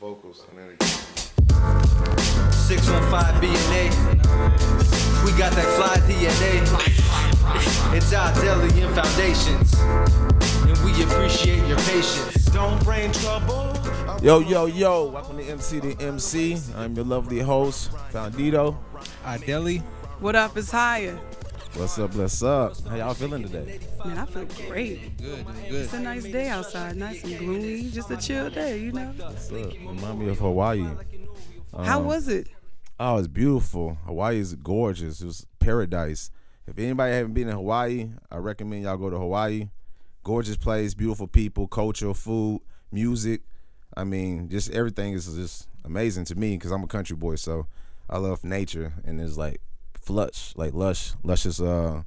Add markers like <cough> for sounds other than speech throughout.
vocals and then 615 BNA. We got that fly DNA. It's our Delian Foundations. And we appreciate your patience. Don't bring trouble. Yo, yo, yo, welcome to MC to MC. I'm your lovely host, Foundito. Ideli. What up? It's Hiaya. What's up, what's up? How y'all feeling today? Man, I feel great. Good, doing It's a nice day outside, nice and gloomy, just a chill day, you know. What's up? Remind me of Hawaii. How Um, was it? Oh, it's beautiful. Hawaii is gorgeous. It was paradise. If anybody haven't been in Hawaii, I recommend y'all go to Hawaii. Gorgeous place, beautiful people, culture, food, music. I mean, just everything is just amazing to me because I'm a country boy. So I love nature and it's like flush, like lush, luscious uh,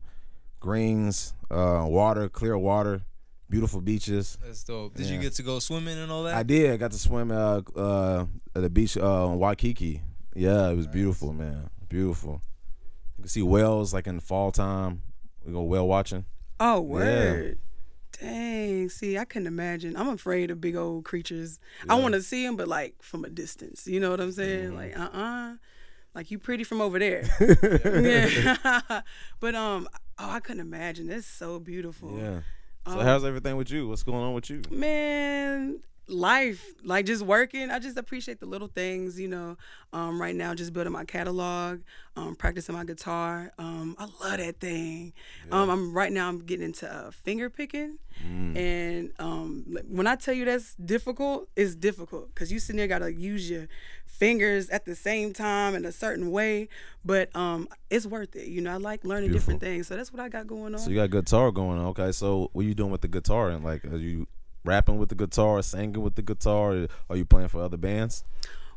greens, uh, water, clear water, beautiful beaches. That's dope. Did Yeah. you get to go swimming and all that? I did. I got to swim uh, uh, at the beach uh, in Waikiki. Yeah, it was beautiful, man. Beautiful. You can see whales like in the fall time. We go whale watching. Oh, word. Dang. See, I couldn't imagine. I'm afraid of big old creatures. I want to see them, but like from a distance. You know what I'm saying? Mm-hmm. Like, uh uh Like, you pretty from over there. yeah. <laughs> <laughs> but, um, oh, I couldn't imagine. That's so beautiful. Yeah. So Um, how's everything with you? What's going on with you? man life like just working. I just appreciate the little things you know um, right now just building my catalog um, practicing my guitar. Um, i love that thing. Um, i'm right now i'm getting into uh, finger picking. And um, when i tell you that's difficult it's difficult because you sitting there gotta use your fingers at the same time in a certain way. But um, it's worth it you know i like learning different things. So that's what i got going on. So you got guitar going on. Okay. So what you doing with the guitar? And like, are you rapping with the guitar, singing with the guitar? Or are you playing for other bands?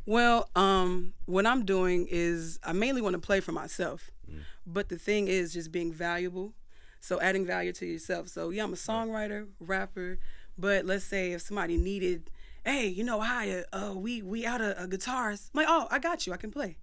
Well, um, what I'm doing is I mainly want to play for myself, but the thing is just being valuable. So adding value to yourself. So yeah, I'm a songwriter, rapper, but let's say if somebody needed, hey, you know, hi, uh, we we out of uh, guitars. I'm like, oh, I got you, I can play.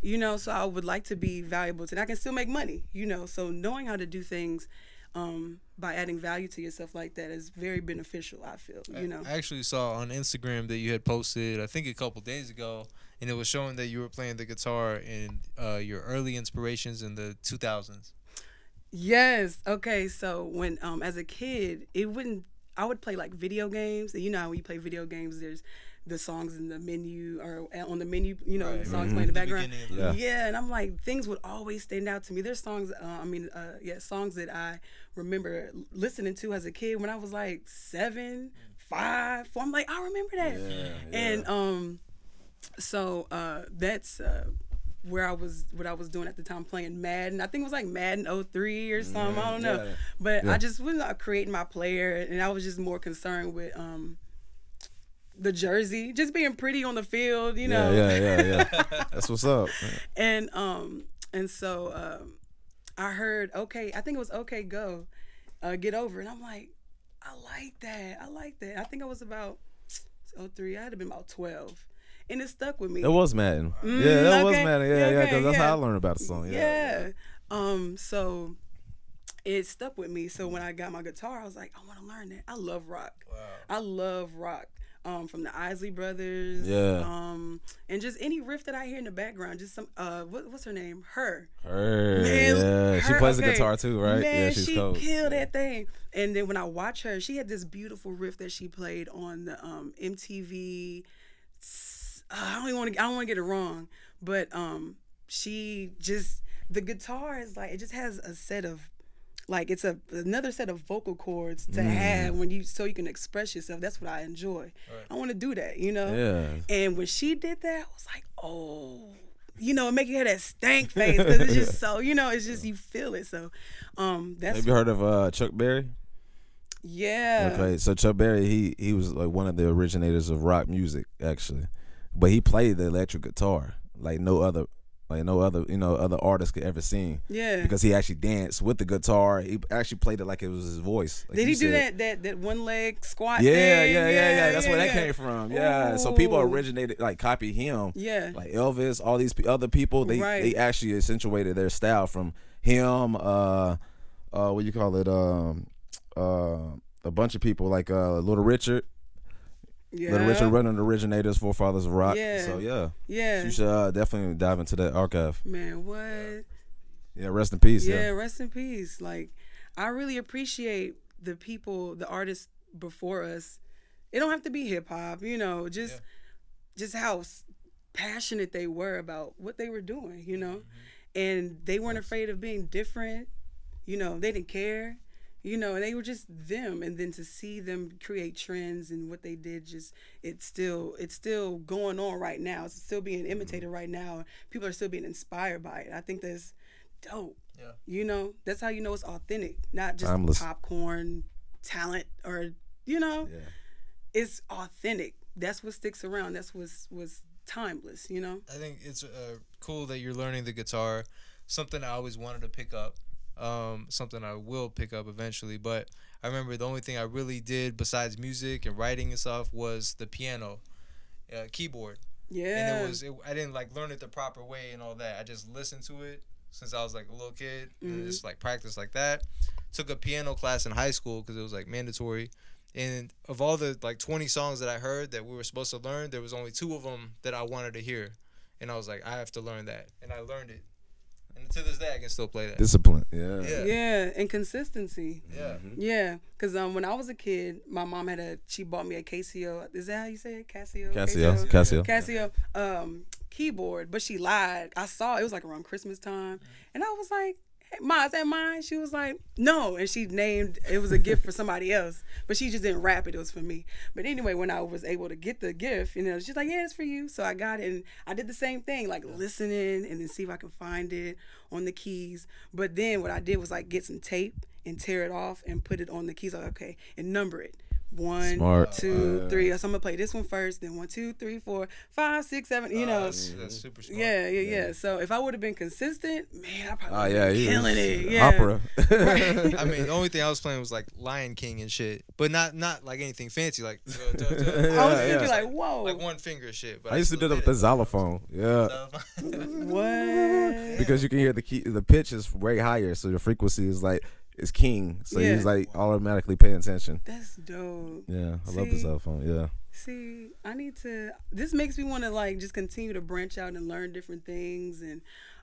You know, so I would like to be valuable to, and I can still make money. You know, so knowing how to do things um, by adding value to yourself like that is very beneficial. I feel. You know. I actually saw on Instagram that you had posted, I think a couple days ago, and it was showing that you were playing the guitar in uh, your early inspirations in the 2000s. Yes. Okay. So when um as a kid, it wouldn't. I would play like video games, and you know how when you play video games, there's the songs in the menu or on the menu. You know, Right. the songs playing in the The background. beginning of the- Yeah. and I'm like things would always stand out to me. There's songs. Uh, I mean, uh, yeah, songs that I remember listening to as a kid when I was like seven, five, four. I'm like, I remember that. And um, so uh, that's uh, where I was, what I was doing at the time, playing Madden. I think it was like Madden 03 or something. I don't know. yeah. But Yeah. I just was not creating my player, and I was just more concerned with um, the jersey, just being pretty on the field, you know. Yeah, yeah, yeah, yeah. <laughs> That's what's up. And um, and so um, I heard, okay, I think it was okay, go, uh, get over, and I'm like, I like that, I like that. I think I was about 03. I had to been about 12, and it stuck with me. It was Madden. Mm, yeah, that was. Madden. Yeah, yeah, Okay, because that's how I learned about the song. Yeah. yeah. Um, so it stuck with me. So when I got my guitar, I was like, I want to learn that. I love rock. Wow. I love rock. Um, from the Isley Brothers. Yeah. Um, and just any riff that I hear in the background, just some uh, what, what's her name? Her. Her, Man, yeah. She her- plays the guitar too, right? Man, yeah, she's she cold. killed that thing. And then when I watch her, she had this beautiful riff that she played on the um, MTV. uh, I don't want to. I don't want to get it wrong, but um, she just the guitar is like it just has a set of like it's a another set of vocal cords to Mm. have when you so you can express yourself. That's what I enjoy. I want to do that, you know. Yeah. And when she did that, I was like, oh, you know, it make you have that stank face because it's just <laughs> so, you know, it's just you feel it. So, um, that's Have you heard of uh, Chuck Berry? yeah. Okay, so Chuck Berry, he he was like one of the originators of rock music, actually, but he played the electric guitar like no other, like no other, you know, other artist could ever sing. Yeah. Because he actually danced with the guitar. He actually played it like it was his voice. like Did he do said. that that that one leg squat? Yeah, thing? yeah, yeah, yeah. That's where that came from. Yeah. So people originated like copy him. Yeah. Like Elvis, all these other people, they Right. they actually accentuated their style from him. Uh, uh, what do you call it? Um, uh, a bunch of people like uh, Little Richard. Yeah. Little Richard running the originators, forefathers of rock. Yeah. So yeah, Yeah. you should uh, definitely dive into that archive. Man, what? Yeah, rest in peace. Yeah, Yeah. rest in peace. Like, I really appreciate the people, the artists before us. It don't have to be hip hop, you know, just Yeah. just how passionate they were about what they were doing, you know, Mm-hmm. and they weren't afraid of being different. You know, they didn't care. You know, and they were just them, and then to see them create trends and what they did, just it's still it's still going on right now. It's still being Mm-hmm. imitated right now. People are still being inspired by it. I think that's dope. Yeah. You know, that's how you know it's authentic, not just Timeless. popcorn talent or you know, Yeah. it's authentic. That's what sticks around. That's what's was timeless. You know. I think it's uh, cool that you're learning the guitar. Something I always wanted to pick up. Um, something I will pick up eventually. But I remember the only thing I really did besides music and writing and stuff was the piano, uh, keyboard. Yeah. And it was it, I didn't like learn it the proper way and all that. I just listened to it since I was like a little kid and just like practice like that. Took a piano class in high school because it was like mandatory. And of all the like 20 songs that I heard that we were supposed to learn, there was only two of them that I wanted to hear. And I was like, I have to learn that. And I learned it. And to this day, I can still play that. Discipline. Yeah. Yeah. yeah, and consistency. Yeah. Yeah, because um, when I was a kid, my mom had a she bought me a Casio. Is that how you say it? Casio. Casio. Casio. Casio um, keyboard, but she lied. I saw it was like around Christmas time, and I was like, hey, "Ma, is that mine?" She was like, "No," and she named it was a gift for somebody else, but she just didn't wrap it. It was for me. But anyway, when I was able to get the gift, you know, she's like, "Yeah, it's for you." So I got it, and I did the same thing, like listening and then see if I can find it on the keys. But then what I did was like get some tape and tear it off and put it on the keys. Like, okay, and number it. One, Smart. two, Yeah. three. So I'm gonna play this one first, then one, two, three, four, five, six, seven. You Uh, know, that's, that's super smart. yeah, yeah, yeah, So if I would have been consistent, man, I probably Oh yeah, have he been killing it. Yeah, Opera. <laughs> I mean, the only thing I was playing was like Lion King and shit, but not not like anything fancy, like uh, duh, duh, duh. <laughs> I was Yeah, thinking yeah. like, whoa, like one finger shit. But I used to do still that with the xylophone. Yeah. <laughs> what? Because you can hear the key, the pitch is way higher, so the frequency is like is king. So Yeah. he's like automatically paying attention. That's dope. Yeah, I love the See? xylophone. Yeah. See, I need to. This makes me want to like just continue to branch out and learn different things. And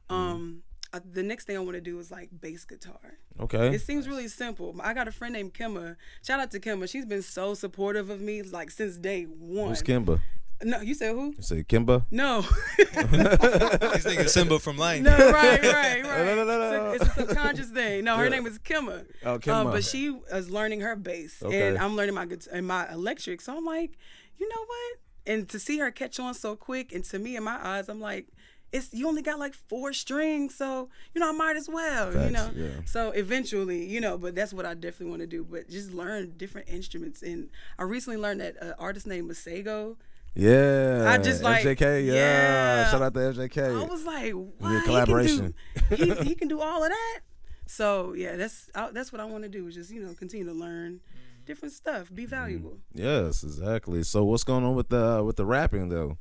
um, I, the next thing I want to do is like bass guitar. Okay. It seems really simple. I got a friend named Kimma. Shout out to Kimma. She's been so supportive of me like since day one. Who's Kimba? No, you said who? You say Kimba? No. <laughs> He's thinking Simba from Lion no, right, right, right. <laughs> No, no, no, no. It's, a, it's a subconscious thing. No, her Yeah. name is Kimma. Oh, Um, but she is learning her bass, Okay. and I'm learning my guitar and my electric. So I'm like, you know what? And to see her catch on so quick, and to me in my eyes, I'm like, it's you only got like four strings, so you know I might as well, you know. yeah. So eventually, you know, but that's what I definitely want to do. But just learn different instruments, and I recently learned that uh, artist named Masego. Yeah. I just like- FJK. Yeah. yeah. Shout out to FJK. I was like, what? a collaboration. He can, do, <laughs> he, he <laughs> can do all of that. So yeah, that's I, that's what I want to do. Is just you know continue to learn different stuff, be valuable. Yes, exactly. So what's going on with the with the rapping though?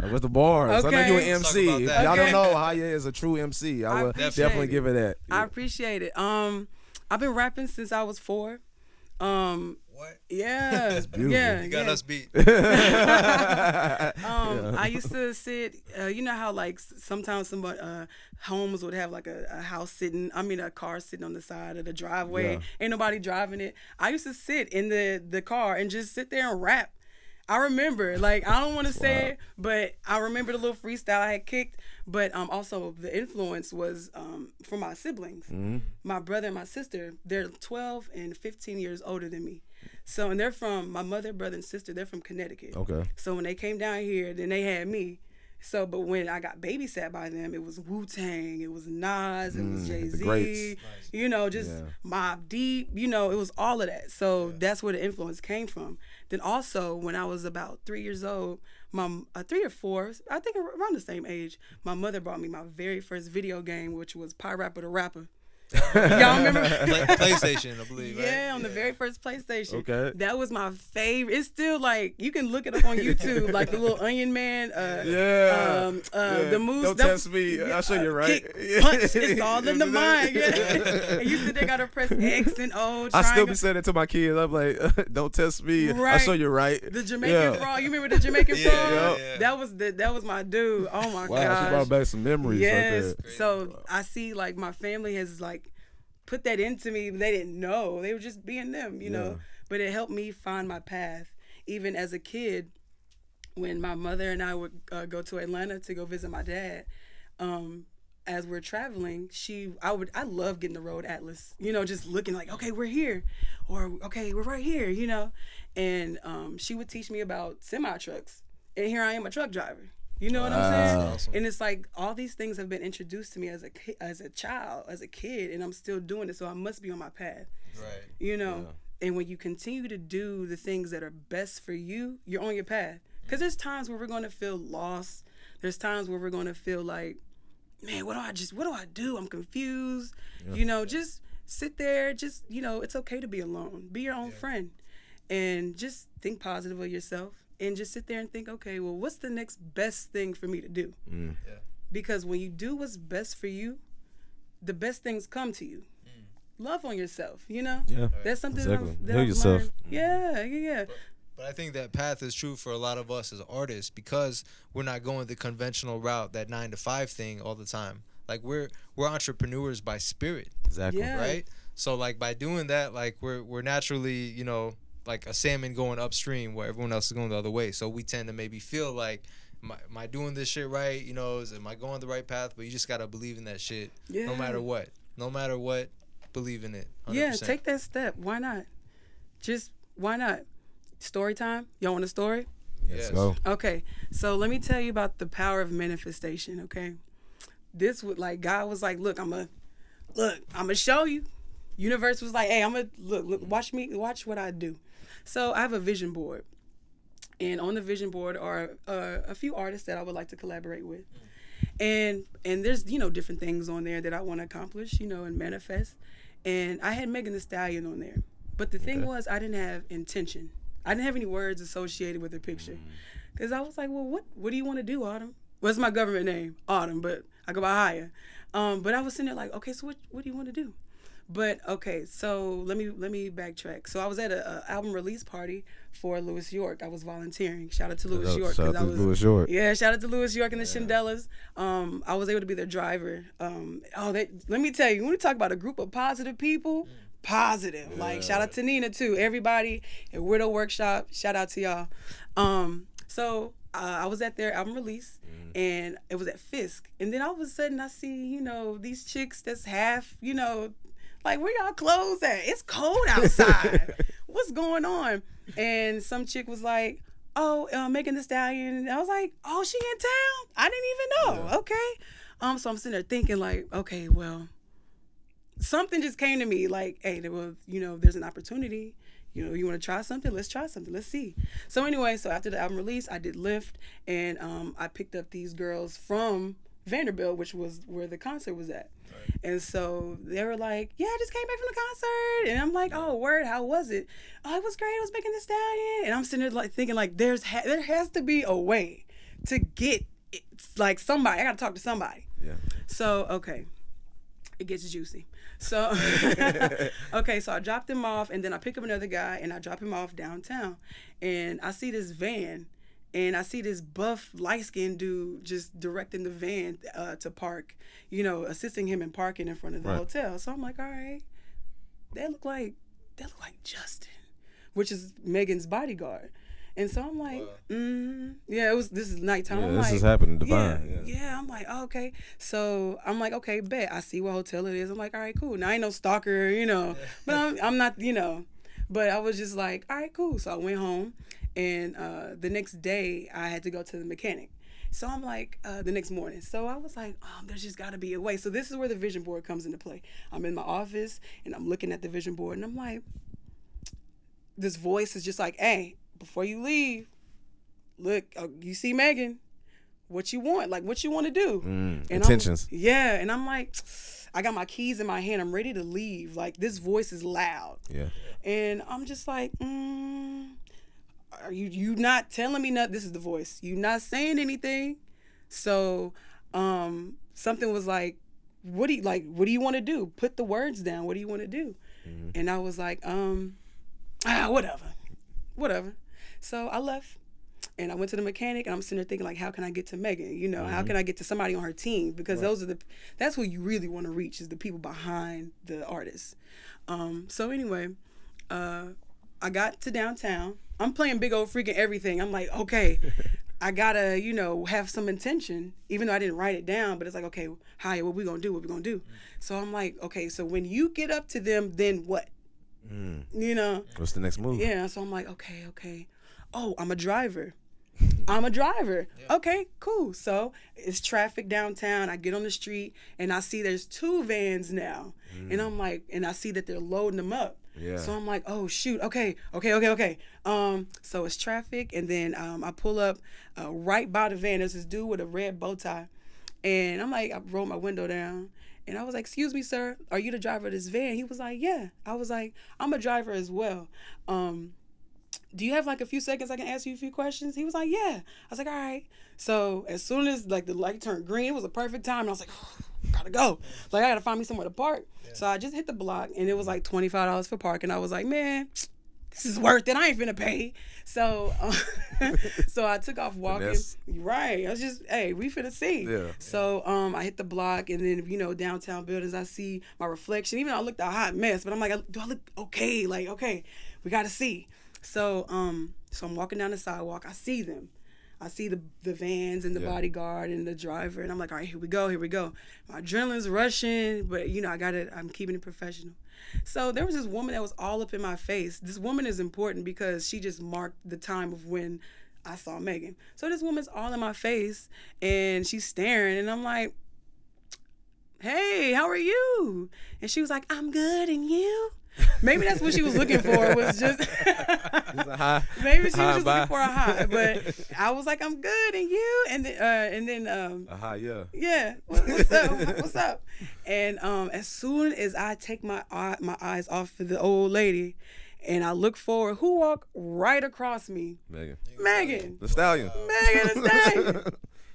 Uh, With the bars, I know you're an MC. talk about If that. y'all Okay. don't know, Hiaya is a true MC. I I would definitely it. give her that. I appreciate it. Um, I've been rapping since I was four. Um, What? yeah, beautiful. yeah, You got yeah. us beat. <laughs> Um, I used to sit. Uh, you know how like sometimes some uh, homes would have like a, a house sitting. I mean, a car sitting on the side of the driveway. Yeah. Ain't nobody driving it. I used to sit in the the car and just sit there and rap. I remember, like, I don't want to say it, but I remember the little freestyle I had kicked. But um, also the influence was um, from my siblings. Mm-hmm. My brother and my sister, they're 12 and 15 years older than me. So, and they're from my mother, brother, and sister. They're from Connecticut. Okay. So when they came down here, then they had me. So, but when I got babysat by them, it was Wu Tang, it was Nas, it was Mm, Jay Z, you know, just Yeah. Mobb Deep, you know, it was all of that. So that's where the influence came from. Then also, when I was about three years old, my uh, three or four, I think around the same age, my mother bought me my very first video game, which was PaRappa the Rapper. <laughs> Y'all remember? <laughs> PlayStation, I believe. Yeah, right? on the very first PlayStation. Okay. That was my favorite. It's still like you can look it up on <laughs> YouTube, like the little Onion Man. Uh, Yeah. Um, uh, Yeah. the moves. Don't that- test me. I'll show you right. Kick, punch. It's all in the mind. Yeah. and you sit there, gotta press X and O. I still be saying it to my kids. I'm like, don't test me. Right. I'll Right. show you right. The Jamaican Yeah. frog. You remember the Jamaican Yeah, frog? yeah, That was the that was my dude. Oh my Wow, she brought back some memories yes. right there. So I see like my family has like put that into me. They didn't know. They were just being them, you Yeah. know. But it helped me find my path. Even as a kid, when my mother and I would uh, go to Atlanta to go visit my dad, um, as we're traveling, she I would I love getting the road atlas. You know, just looking like, okay, we're here, or okay, we're right here. You know, and um, she would teach me about semi trucks, and here I am, a truck driver. You know what I'm saying? Awesome. And it's like all these things have been introduced to me as a ki- as a child, as a kid, and I'm still doing it. So I must be on my path. Right. You know. And when you continue to do the things that are best for you, you're on your path. Because there's times where we're going to feel lost. There's times where we're going to feel like, man, what do I just, what do I do? I'm confused. You know, just sit there. Just, you know, it's okay to be alone. Be your own friend. And just think positive of yourself. And just sit there and think, okay, well, what's the next best thing for me to do? Mm. Yeah. Because when you do what's best for you, the best things come to you. Love on yourself, you know? Yeah. That's something Exactly. that I've, that Heal I've yourself. learned. Yeah, yeah, yeah. But I think that path is true for a lot of us as artists because we're not going the conventional route, that nine to five thing all the time. Like we're we're entrepreneurs by spirit, Exactly. Yeah. right? So like by doing that, like we're we're naturally, you know, like a salmon going upstream where everyone else is going the other way. So we tend to maybe feel like Am I, am I doing this shit right? You know, is, am I going the right path? But you just gotta believe in that shit, Yeah. no matter what. No matter what, believe in it. 100%. Yeah, take that step. Why not? Just why not? Story time. Y'all want a story? Let's Yes. go. Okay, so let me tell you about the power of manifestation. Okay, this would like God was like, look, I'm a look, I'm gonna show you. Universe was like, hey, I'm gonna look, look, watch me, watch what I do. So I have a vision board, and on the vision board are uh, a few artists that I would like to collaborate with, and and there's you know different things on there that I want to accomplish, you know, and manifest. And I had Megan Thee Stallion on there, but the thing was, I didn't have intention. I didn't have any words associated with the picture, because I was like, well, what what do you want to do, Autumn? What's my government name? Autumn, but I go by Hiaya. Um, but I was sitting there like, okay, so what what do you want to do? But okay, so let me let me backtrack. So I was at a, a album release party for Louis York. I was volunteering. Shout out to Louis York Shout out I to was Louis York. yeah. Shout out to Louis York and the Shindellas. Um, I was able to be their driver. Um, oh, they, let me tell you, when we talk about a group of positive people, positive. Like shout out to Nina too. Everybody at Weirdo Workshop. Shout out to y'all. Um, so uh, I was at their album release. And it was at Fisk, and then all of a sudden I see, you know, these chicks that's half, you know, like where y'all clothes at? It's cold outside. <laughs> What's going on? And some chick was like, "Oh, uh, Megan Thee Stallion." And I was like, "Oh, she in town? I didn't even know." Okay. Um. So I'm sitting there thinking, like, okay, well, something just came to me, like, hey, there was, you know, there's an opportunity. You know, you want to try something? Let's try something. Let's see. So anyway, so after the album release, I did Lyft, and um, I picked up these girls from Vanderbilt, which was where the concert was at. And so they were like, "Yeah, I just came back from the concert," and I'm like, "Oh, word, how was it? Oh, it was great. It was Megan Thee Stallion." And I'm sitting there like thinking, like, "There's ha- there has to be a way to get it's like somebody. I got to talk to somebody." Yeah. So okay, it gets juicy. So <laughs> okay, so I dropped him off, and then I pick up another guy, and I drop him off downtown, and I see this van, and I see this buff, light skinned dude just directing the van uh, to park, you know, assisting him in parking in front of the Right. hotel. So I'm like, all right, that look like that look like Justin, which is Megan's bodyguard. And so I'm like, mm, yeah, it was. This is nighttime. Yeah, I'm this like, is happening yeah, divine. Yeah. yeah, I'm like, oh, okay. So I'm like, okay, bet. I see what hotel it is. I'm like, all right, cool. Now I ain't no stalker, you know. <laughs> But I'm, I'm not, you know. But I was just like, all right, cool. So I went home, and uh, the next day I had to go to the mechanic. So I'm like, uh, the next morning. So I was like, oh, there's just got to be a way. So this is where the vision board comes into play. I'm in my office and I'm looking at the vision board, and I'm like, this voice is just like, hey, before you leave, look, uh, you see Megan, what you want, like what you want to do. Mm, And I'm- intentions. yeah, and I'm like, I got my keys in my hand. I'm ready to leave. Like this voice is loud, Yeah. and I'm just like, mm, are you you not telling me nothing? This is the voice. You not saying anything. So, um, something was like, what do you like? What do you want to do? Put the words down. What do you want to do? And I was like, um, ah, whatever, whatever. So I left and I went to the mechanic and I'm sitting there thinking like, how can I get to Megan? You know, how can I get to somebody on her team? Because those are the, that's who you really want to reach is the people behind the artist. Um, so anyway, uh, I got to downtown. I'm playing big old freaking everything. I'm like, okay, <laughs> I gotta, you know, have some intention, even though I didn't write it down. But it's like, okay, hi, what we gonna do? What we gonna do? Mm. So I'm like, okay, so when you get up to them, then what? Mm. You know? What's the next move? Yeah. So I'm like, okay, okay. Oh, I'm a driver. <laughs> I'm a driver. Okay, cool. So it's traffic downtown. I get on the street and I see there's two vans now. And mm. I'm like, and I see that they're loading them up. Yeah. So I'm like, oh shoot, okay, okay, okay, okay. Um, so it's traffic, and then um, I pull up uh, right by the van. There's this dude with a red bow tie, and I'm like, I roll my window down, and I was like, excuse me, sir, are you the driver of this van? He was like, yeah. I was like, I'm a driver as well. Um, do you have like a few seconds I can ask you a few questions? He was like, yeah. I was like, all right. So as soon as like the light turned green, it was a perfect time. And I was like, gotta go. Like I gotta find me somewhere to park. So I just hit the block and it was like twenty five dollars for parking. I was like, man, this is worth it. I ain't finna pay. So, uh, <laughs> so I took off walking. Finesse. Right. I was just, hey, we finna see. Yeah. So, um, I hit the block, and then you know downtown buildings. I see my reflection. Even though I looked a hot mess, but I'm like, do I look okay? Like, okay, we gotta see. So, um, so I'm walking down the sidewalk. I see them. I see the the vans and the Yeah. bodyguard and the driver, and I'm like, all right, here we go, here we go. My adrenaline's rushing, but you know, I got it. I'm keeping it professional. So there was this woman that was all up in my face. This woman is important because she just marked the time of when I saw Megan. So this woman's all in my face, and she's staring, and I'm like, hey, how are you? And she was like, I'm good, and you? Maybe that's what she was looking for. Was <laughs> just Hi. <laughs> maybe she was just bye. looking for a high. But <laughs> I was like, I'm good, and you? And then, uh, and then, um, Aha, yeah. yeah, what, what's up? What's up? And um, as soon as I take my eye, my eyes off of the old lady, and I look forward, who walked right across me? Megan. Megan. The stallion. Megan Thee Stallion.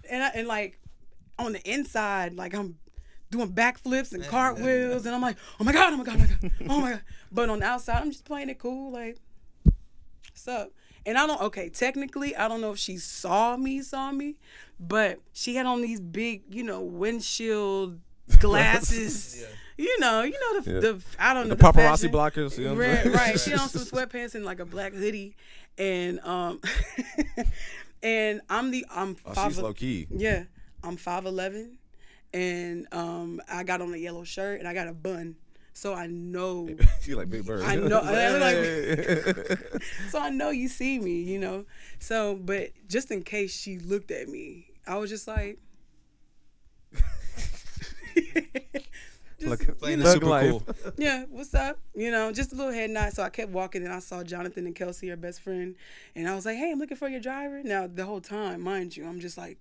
and I, and like on the inside, like I'm doing backflips and cartwheels, and I'm like, oh my god, oh my god, oh my god, oh my god. <laughs> But on the outside, I'm just playing it cool, like, what's up? And I don't. Okay, technically, I don't know if she saw me, saw me, but she had on these big, you know, windshield <laughs> glasses. You know, you know the, Yeah. the I don't know The paparazzi fashion. blockers. You know what I'm Right, saying? right. She on <laughs> some sweatpants and like a black hoodie, and um, and I'm the I'm Oh, five. she's low key. Yeah, I'm five eleven, and um, I got on a yellow shirt and I got a bun, so I know. <laughs> she like Big Bird. I know- <laughs> <laughs> I like, so I know you see me, you know. So, but just in case she looked at me, I was just like. just, Look- Playing you know, super life. cool. yeah, what's up? You know, just a little head nod. So I kept walking, and I saw Jonathan and Kelsey, her best friend, and I was like, "Hey, I'm looking for your driver." Now the whole time, mind you, I'm just like,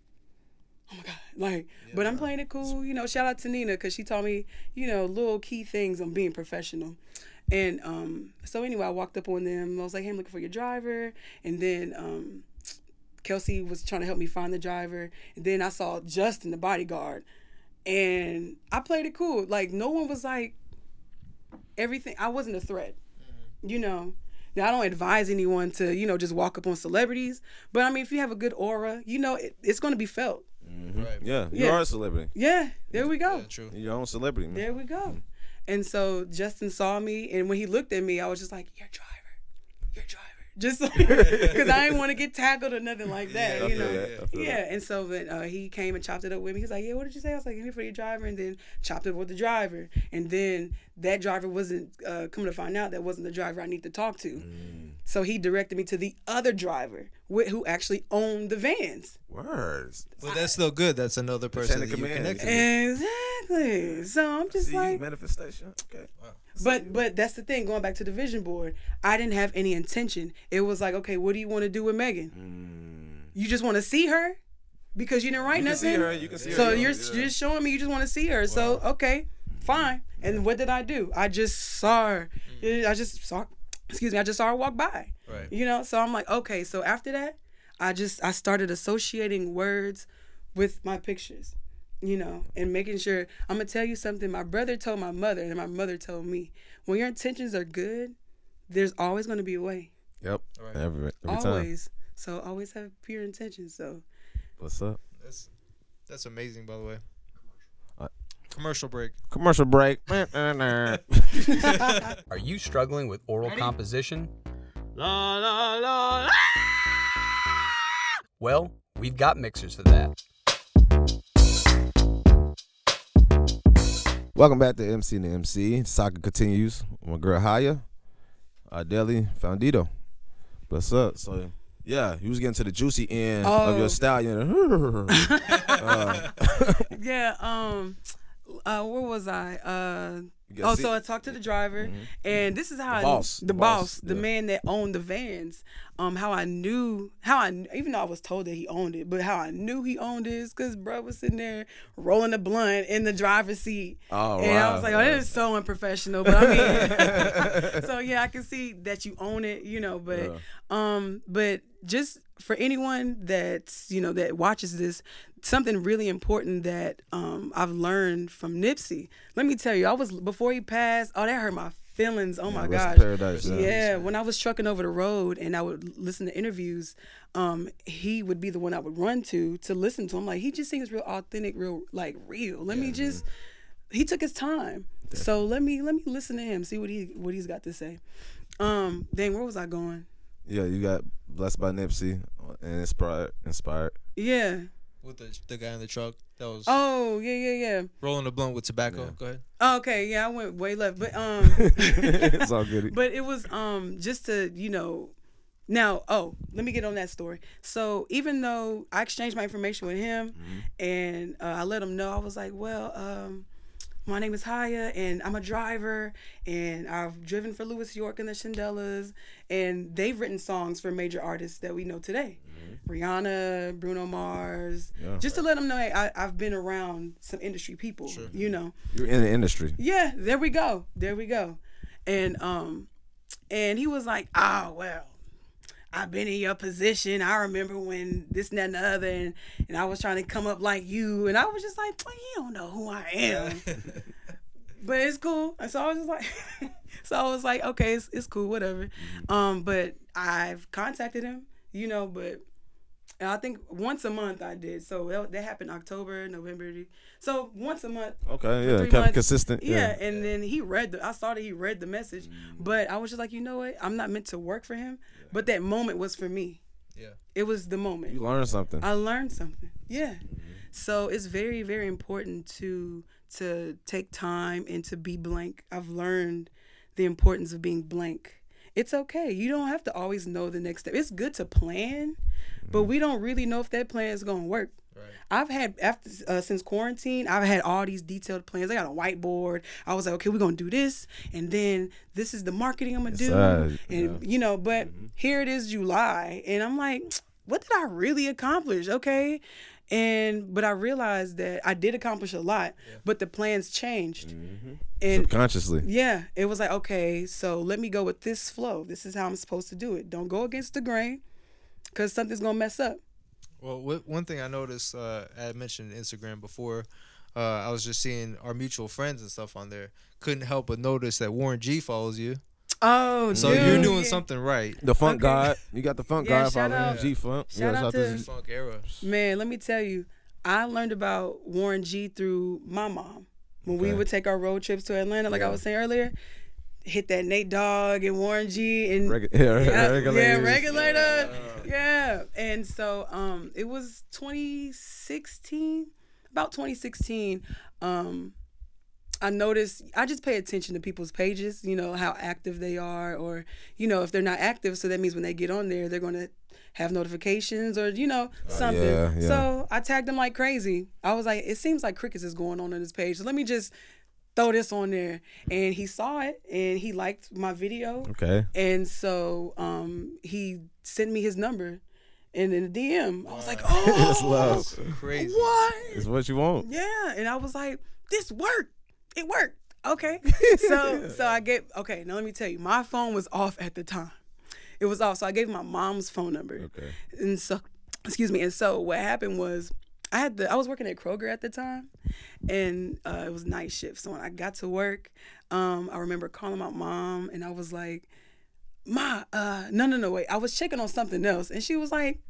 "Oh my god!" Like, but I'm playing it cool. You know, shout out to Nina because she taught me, you know, little key things on being professional. And um, so anyway, I walked up on them. I was like, "Hey, I'm looking for your driver," and then um, Kelsey was trying to help me find the driver, and then I saw Justin, the bodyguard, and I played it cool. Like no one was like everything. I wasn't a threat, you know. Now I don't advise anyone to you know just walk up on celebrities, but I mean if you have a good aura, you know it, it's going to be felt. Mm-hmm. Right. yeah, you Yeah. are a celebrity. Yeah, there we go. Yeah, true. You're your own celebrity. Man. There we go. Mm-hmm. And so Justin saw me, and when he looked at me, I was just like, "Your driver, your driver," just because <laughs> I didn't want to get tackled or nothing like that, I you know. that. Yeah, that. and so then uh, he came and chopped it up with me. He's like, "Yeah, what did you say?" I was like, "I'm here for your driver," and then chopped it up with the driver. And then that driver wasn't uh, coming to find out that wasn't the driver I need to talk to. Mm. So he directed me to the other driver, wh- who actually owned the vans. Words. But that's still good. That's another person that you command. connected with. Exactly. So I'm just See, like, manifestation. Okay. But but that's the thing. Going back to the vision board, I didn't have any intention. It was like, okay, what do you want to do with Megan? Mm. You just want to see her because you didn't write You can nothing. see her. You can see her. So you you're just showing me you just want to see her. So okay, fine. And what did I do? I just saw her. I just saw. Excuse me. I just saw her walk by. Right. You know. So I'm like, okay. So after that, I just I started associating words with my pictures. You know, and making sure I'm gonna tell you something. My brother told my mother, and my mother told me, when your intentions are good, there's always gonna be a way. Yep. Right. Every every time. always. So always have pure intentions. So What's up? That's that's amazing, by the way. Uh, Commercial break. Commercial break. <laughs> <laughs> Are you struggling with oral composition? La, la, la, la. Well, we've got mixers for that. Welcome back to MC and the MC. Soccer continues. My girl Hiaya, Adeli Foundito. What's up? So yeah, you was getting to the juicy end of Oh. your stallion. <laughs> <laughs> uh, <laughs> yeah, um uh where was I? Uh oh, so I talked to the driver, and this is how I, boss, the, the boss, boss, the yeah. man that owned the vans. Um, how I knew, how I even though I was told that he owned it, but how I knew he owned it is because bro was sitting there rolling a blunt in the driver's seat, Oh, and I was like, oh, that is so unprofessional. But I mean, <laughs> <laughs> so yeah, I can see that you own it, you know. But Yeah. um, but just for anyone that's you know that watches this, something really important that um I've learned from Nipsey. Let me tell you, I was before he passed. Oh, that hurt my feelings. Oh my gosh. Paradise, yeah. Yeah, when I was trucking over the road and I would listen to interviews, um, he would be the one I would run to to listen to. him. like, he just seems real authentic, real like real. Let me just. He took his time, so let me let me listen to him, see what he what he's got to say. Um, dang, where was I going? yeah, you got blessed by Nipsey and inspired. Inspired. Yeah. With the the guy in the truck that was Oh yeah yeah yeah. rolling a blunt with tobacco. Go ahead. Oh, okay, yeah, I went way left, but <laughs> um. it's all good. but it was um just to you know now oh let me get on that story so even though i exchanged my information with him and uh, i let him know i was like well um my name is Hiaya, and I'm a driver, and I've driven for Louis York and the Shindellas, and they've written songs for major artists that we know today, Rihanna, Bruno Mars, Yeah. just to let them know, hey, I, I've been around some industry people, you know. You're in the industry. Yeah, there we go. There we go. And um and he was like, "Oh, well, I've been in your position. I remember when this and that and the other and, and I was trying to come up like you." And I was just like, "Well, you don't know who I am." <laughs> but it's cool. And so I was just like <laughs> so I was like, "Okay, it's, it's cool, whatever." Um but I've contacted him, you know, but and I think once a month I did. So that, that happened October, November. So once a month Okay, yeah, kept months. consistent. Yeah, and then he read the. I saw that he read the message, mm. but I was just like, you know what? I'm not meant to work for him, but that moment was for me. Yeah. It was the moment. you learned something. I learned something. Yeah. Mm-hmm. So it's very, very important to to take time and to be blank. I've learned the importance of being blank. It's okay. You don't have to always know the next step. It's good to plan, but we don't really know if that plan is gonna work. Right. I've had after uh, since quarantine, I've had all these detailed plans. I got a whiteboard. I was like, okay, we're gonna do this, and then this is the marketing I'm gonna do, sir. and you know. But here it is, July, and I'm like, what did I really accomplish? Okay, and but I realized that I did accomplish a lot, but the plans changed, and Subconsciously. yeah, it was like, okay, so let me go with this flow. This is how I'm supposed to do it. Don't go against the grain, cause something's gonna mess up. Well, wh- one thing I noticed, uh, I mentioned Instagram before. Uh, I was just seeing our mutual friends and stuff on there. Couldn't help but notice that Warren G follows you. Oh, So dude, you're doing something right. The funk Okay. god. You got the funk Yeah, god shout following out- G Funk. shout out to- Funk era. Man, let me tell you, I learned about Warren G through my mom. When we would take our road trips to Atlanta, like I was saying earlier, hit that Nate Dogg and Warren G and Regu- yeah, yeah, <laughs> regulators. yeah, regulator. Yeah. And so um it was 2016, about 2016. Um I noticed I just pay attention to people's pages, you know, how active they are or you know, if they're not active, so that means when they get on there, they're going to have notifications or you know, something. yeah, yeah. So I tagged them like crazy. I was like, it seems like crickets is going on on this page. So let me just throw this on there. And he saw it and he liked my video. Okay. And so um, he sent me his number and in the DM. I was like, <laughs> oh, It's love. Crazy. what? It's what you want. Yeah. And I was like, this worked. It worked. Okay. <laughs> so so I gave okay, now let me tell you, my phone was off at the time. It was off. So I gave my mom's phone number. Okay. And so excuse me. And so what happened was I had the I was working at Kroger at the time and uh, it was night shift. So when I got to work, um, I remember calling my mom and I was like, Ma, uh, no, no, no, wait. I was checking on something else. And she was like,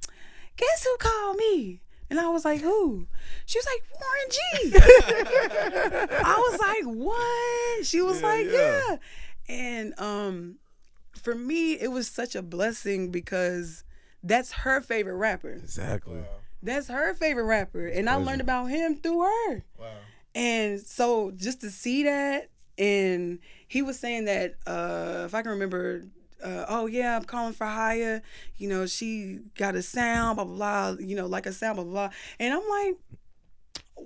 Guess who called me? And I was like, who? She was like, Warren G. <laughs> I was like, what? She was Yeah, like, yeah. yeah. And um, for me, it was such a blessing because that's her favorite rapper. Exactly. That's her favorite rapper. And I learned about him through her. Wow. And so just to see that, and he was saying that uh, if I can remember, uh, oh yeah, I'm calling for Hiaya. You know, she got a sound, blah blah blah. You know, like a sound, blah blah. blah. And I'm like,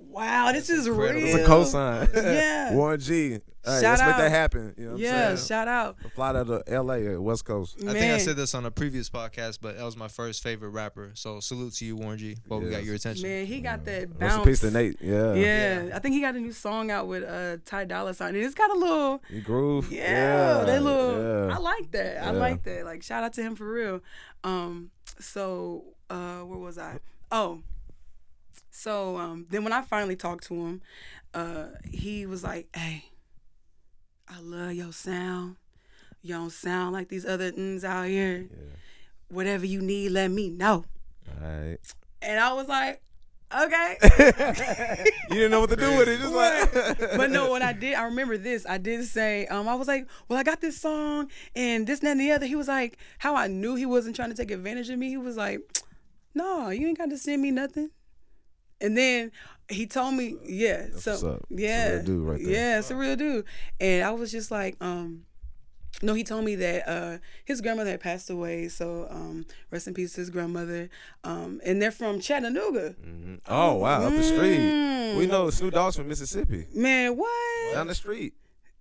wow, this is incredible. real. It's a cosign. <laughs> Yeah. Warren G. Hey, Shout let's make that happen. You know what Yeah, I'm saying? shout out. Fly out to L.A. or West Coast. I think I said this on a previous podcast, but that was my first favorite rapper. So salute to you, Warren G. But we got your attention. Man, he got that Rest bounce. in peace to Nate. Yeah. Yeah. I think he got a new song out with uh, Ty Dolla Sign, and it's got a little. You groove. Yeah, that little. yeah. I like that. I like that. Like shout out to him for real. Um, so uh, where was I? Oh, so um, then when I finally talked to him, uh, he was like, "Hey, I love your sound. You don't sound like these other things out here. Whatever you need, let me know." All right. And I was like, "Okay." <laughs> <laughs> You didn't know what to do with it. Just like. but no, what I did, I remember this. I did say, um, I was like, well, I got this song and this, that, and the other. He was like, how I knew he wasn't trying to take advantage of me. He was like, no, you ain't got to send me nothing. And then he told me, yeah, so what's up. It's a yeah, real dude right there. yeah, it's a real dude. And I was just like, um, no, he told me that uh, his grandmother had passed away. So um, rest in peace, to his grandmother. Um, and they're from Chattanooga. Oh wow, up the street. Mm. We know the Snoop Dogg's from Mississippi. Man, what? Down the street.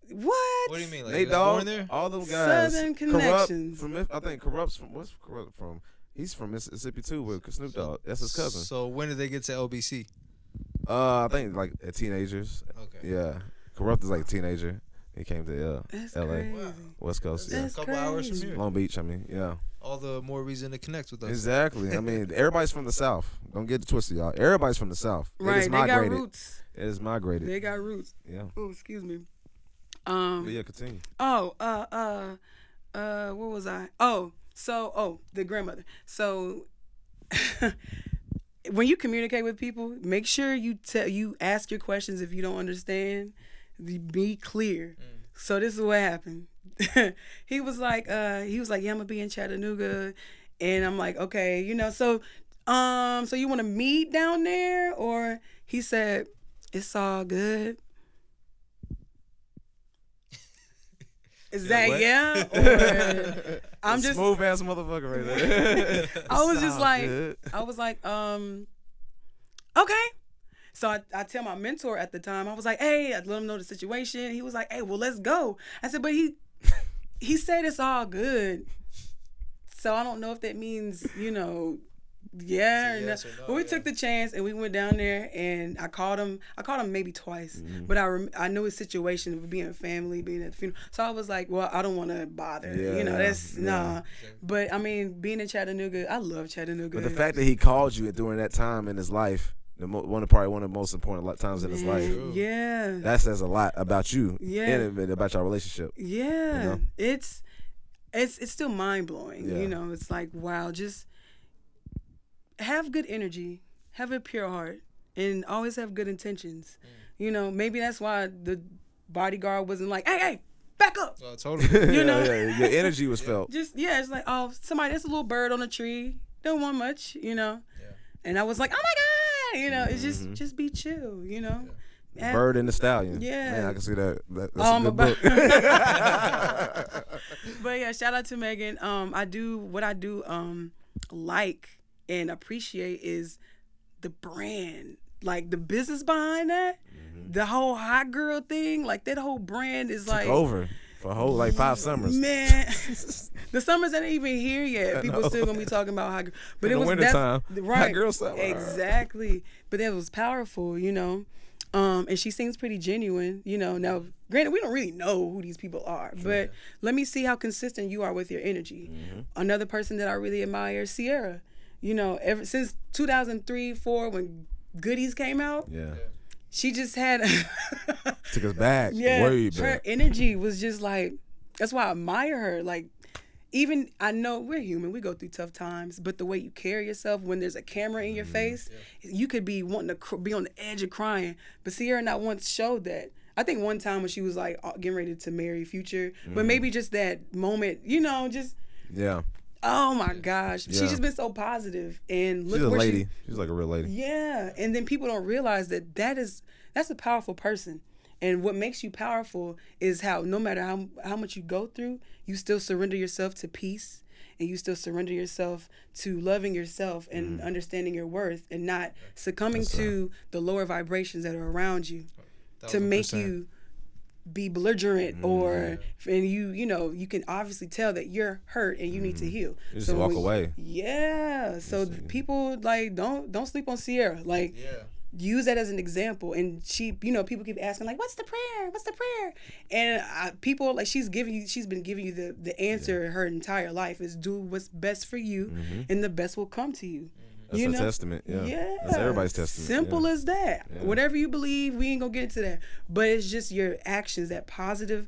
What? What do you mean? Like, Nate you was born Dogg, there? all them guys. Southern Kurupt connections. from I think Kurupt's from what's Kurupt from. He's from Mississippi too with Snoop Dogg. That's his cousin. So when did they get to LBC? Uh, I think like teenagers. Okay. Yeah, Kurupt is like a teenager. He came to uh, That's L.A. crazy. West Coast. Yeah, That's a couple hours from here. Long Beach. I mean, yeah, All the more reason to connect with us. exactly. I mean, everybody's from the <laughs> South. Don't get it twisted, y'all. Everybody's from the South. They Right, just they got migrated. roots. It is migrated. They got roots. yeah. Oh, excuse me. But Um. yeah, continue. Oh. Uh. Uh. Uh. What was I? Oh. So. Oh, the grandmother. So. <laughs> when you communicate with people, make sure you tell you ask your questions if you don't understand. Be- clear. So this is what happened. <laughs> he was like, uh, he was like, yeah, I'm gonna be in Chattanooga, and I'm like, okay, you know, so, um, so you want to meet down there, or he said, it's all good. Is that what? yeah? <laughs> Or I'm just smooth ass motherfucker right there. <laughs> I was just like, good. I was like, um, okay. So I, I tell my mentor at the time, I was like, hey, I let him know the situation. He was like, hey, well, let's go. I said, but he he said it's all good. So I don't know if that means, you know, yeah. It's a or yes no. no, but we yeah. took the chance and we went down there and I called him. I called him maybe twice, Mm-hmm. but I rem- I knew his situation of being a family, being at the funeral. So I was like, well, I don't want to bother. you know, that's yeah. nah. But I mean, being in Chattanooga, I love Chattanooga. But the fact that he called you during that time in his life, the mo- one of probably one of the most important times in his life, Man, Yeah. that says a lot about you Yeah. and about your relationship. yeah. know? It's it's it's still mind blowing. Yeah. You know, it's like wow, just have good energy, have a pure heart, and always have good intentions. Mm. You know, maybe that's why the bodyguard wasn't like, hey, hey, back up. Oh, totally. <laughs> You know? yeah, your energy was felt. Just yeah, it's like, oh, somebody that's a little bird on a tree. Don't want much, you know. Yeah. And I was like, oh my God, you know, it's just just be chill, you know. Have- Mm-hmm. Bird and the Stallion. Yeah. man, I can see that. that that's Oh, a I'm good about- book. <laughs> <laughs> but yeah, shout out to Megan. Um, I do what I do um like and appreciate is the brand, like the business behind that. Mm-hmm. The whole hot girl thing, like that whole brand is like Over for a whole like five mm, summers. Man, <laughs> the summers ain't even here yet. People still gonna be talking about hot girl, but In it the was that's- wintertime, hot right? girl summer. Exactly, but that was powerful, you know. Um, and she seems pretty genuine, you know. Now, granted, we don't really know who these people are, but let me see how consistent you are with your energy. Mm-hmm. Another person that I really admire, Ciara. You know, ever since 2003, four, when Goodies came out, Yeah. she just had <laughs> Took us back. yeah, Way her back. energy was just like that's why I admire her. Like even I know we're human, we go through tough times, but the way you carry yourself when there's a camera in your Mm-hmm. face, you could be wanting to cr- be on the edge of crying. But Ciara not once showed that. I think one time when she was like getting ready to marry Future, Mm-hmm. but maybe just that moment, you know, just Yeah. Oh my gosh, she's just been so positive and look She's a where she lady. She's like a real lady. yeah, and then people don't realize that that is that's a powerful person. And what makes you powerful is how no matter how how much you go through, you still surrender yourself to peace and you still surrender yourself to loving yourself and mm-hmm. understanding your worth and not succumbing to the lower vibrations that are around you to make percent. you be belligerent or mm-hmm. and you you know you can obviously tell that you're hurt and you need to mm-hmm. heal. You just walk when- away. yeah. So people like don't don't sleep on Ciara. Like Yeah. use that as an example. And she you know people keep asking like what's the prayer? What's the prayer? And I, people like she's giving you she's been giving you the the answer her entire life is do what's best for you mm-hmm. and the best will come to you That's you a know? testament. Yeah. yeah That's everybody's testament. simple yeah. as that whatever you believe we ain't gonna get into that but it's just your actions that positive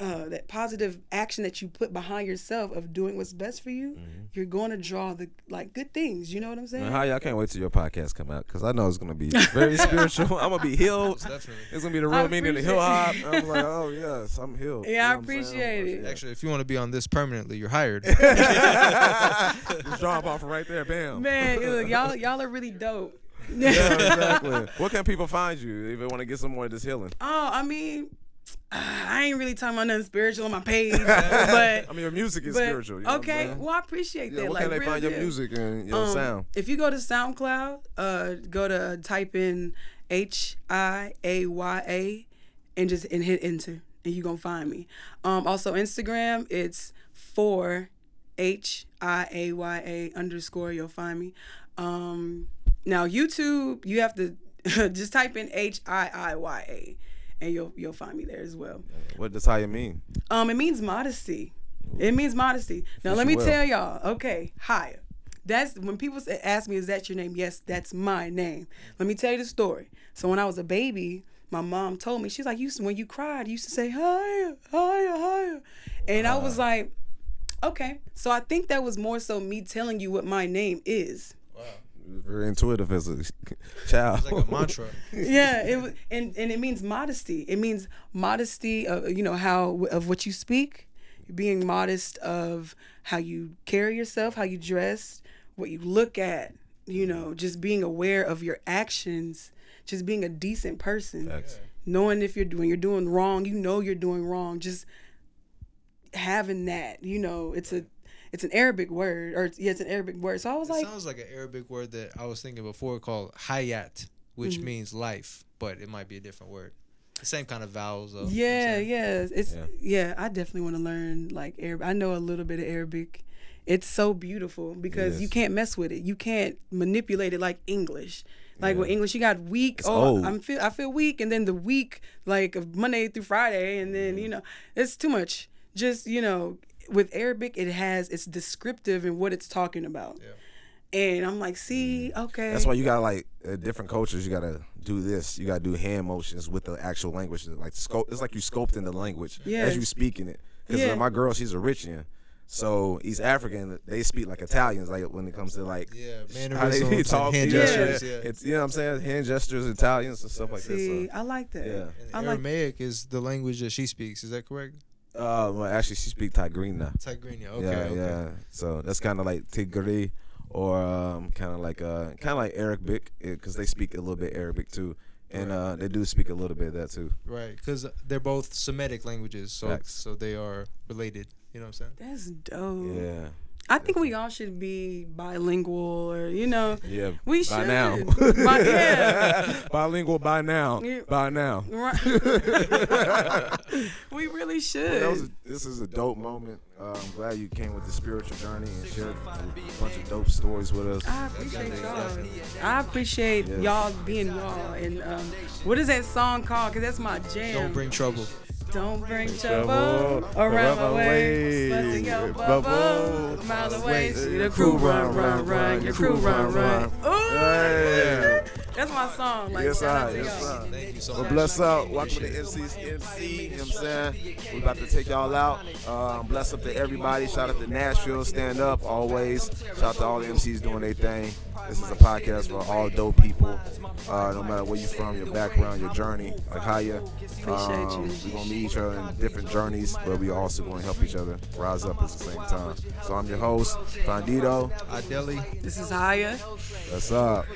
uh, that positive action that you put behind yourself of doing what's best for you, you're going to draw the like good things. You know what I'm saying? Man, how y'all can't wait till your podcast come out because I know it's gonna be very spiritual. <laughs> I'm gonna be healed. <laughs> Definitely. It's gonna be the real meaning of the hill hop. I'm like, oh yes, I'm healed. Yeah, I You know I'm appreciate it. Actually, if you want to be on this permanently, you're hired. <laughs> Just drop off right there, bam. Man, look, y'all y'all are really dope. Yeah, exactly. What can people find you if they want to get some more of this healing? Oh, I mean, I ain't really talking about nothing spiritual on my page, <laughs> but I mean, your music is but spiritual. You know okay, well, I appreciate Yeah, that. what like, can they find your deal. music and your Um, sound? If you go to SoundCloud, uh, go to type in H I A Y A and just and hit enter, and you gonna find me. Um, also Instagram, it's for H I A Y A underscore. You'll find me. Um, now YouTube, you have to <laughs> just type in H I I Y A, and you'll you'll find me there as well. What does you mean? Um, it means modesty. It means modesty. Now let me tell y'all. Okay, higher. That's when people say, ask me, "Is that your name?" Yes, that's my name. Let me tell you the story. So when I was a baby, my mom told me she's like, "You when you cried, you used to say higher, higher, higher," and I was like, "Okay." So I think that was more so me telling you what my name is. Very intuitive as a <laughs> child. It's like a mantra. <laughs> yeah it and and it means modesty it means modesty of you know how of what you speak being modest of how you carry yourself how you dress what you look at you mm-hmm. know just being aware of your actions just being a decent person Facts. knowing if you're doing you're doing wrong you know you're doing wrong just having that you know it's a it's an arabic word or yeah it's an arabic word so i was It like sounds like an Arabic word that I was thinking before called hayat, which Mm-hmm. means life, but it might be a different word. The same kind of vowels, though. Yeah, yeah. It's Yeah. yeah. I definitely want to learn like Arabic. I know a little bit of Arabic. It's so beautiful because you can't mess with it. You can't manipulate it like English. Like with English, you got week. It's oh, old. I'm feel I feel weak, and then the week like of Monday through Friday, and then you know it's too much. Just you know, with Arabic, it has it's descriptive in what it's talking about. Yeah. And I'm like, see, okay. That's why you got like uh, different cultures. You gotta do this. You gotta do hand motions with the actual language. Like scope. It's like you scoped in the language Yeah. as you speaking it. Because Yeah. my girl, she's Eritrean. So East African, they speak like Italians. Like when it comes to like Yeah, <laughs> how they mannerisms and talk, hand yeah. gestures. Yeah. It's you know what I'm saying. Hand gestures, Italians and stuff like see, that. I like that. Yeah. I And like. Aramaic is the language that she speaks. Is that correct? So, uh, well, actually, she speak Tigrinya. Tigrinya. Okay. yeah, okay. yeah. So that's kind of like Tigri, or um, kind of like uh, kind of like Arabic, because they speak a little bit Arabic too, and uh, they do speak a little bit of that too. Right, because they're both Semitic languages, so Facts. so they are related. You know what I'm saying? That's dope. Yeah, I think we all should be bilingual, or you know, yeah. we by should. now. <laughs> By- yeah. <laughs> Bilingual by now. Yeah. By now. Right. <laughs> we really should. That was a, this is a dope moment. Uh, I'm glad you came with the spiritual journey and shared a bunch of dope stories with us. I appreciate y'all. I appreciate Yes. y'all being y'all. And um, what is that song called? Cause that's my jam. Don't bring trouble. Don't bring trouble around my way. Busting your bubble. Miles away. See the crew run, run, run. Your crew run, run. Ooh. Yeah. That's my song. Like, Yes, I. to Yes, y'all. I. Thank you so Well, much. bless up. Welcome to the MC's MC. You know what I'm saying? We about to take y'all out. Um, bless up to everybody. Shout out to Nashville. Stand up always. Shout out to all the MCs doing their thing. This is a podcast for all dope people. Uh, no matter where you're from, your background, your journey. Like how you. Appreciate you. We're gonna meet each other in different journeys, but we also gonna help each other rise up at the same time. So I'm your host, Fandito. Adeli, This is Hiaya. What's up?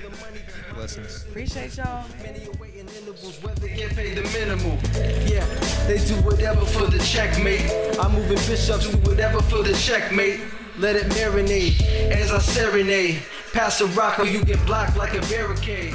blessings. Appreciate y'all. Many are waiting intervals, whether get paid the minimum. Yeah, they do whatever for the checkmate. I'm moving bishops, do whatever for the checkmate. Let it marinate as I serenade. Pass a rock or you get blocked like a barricade.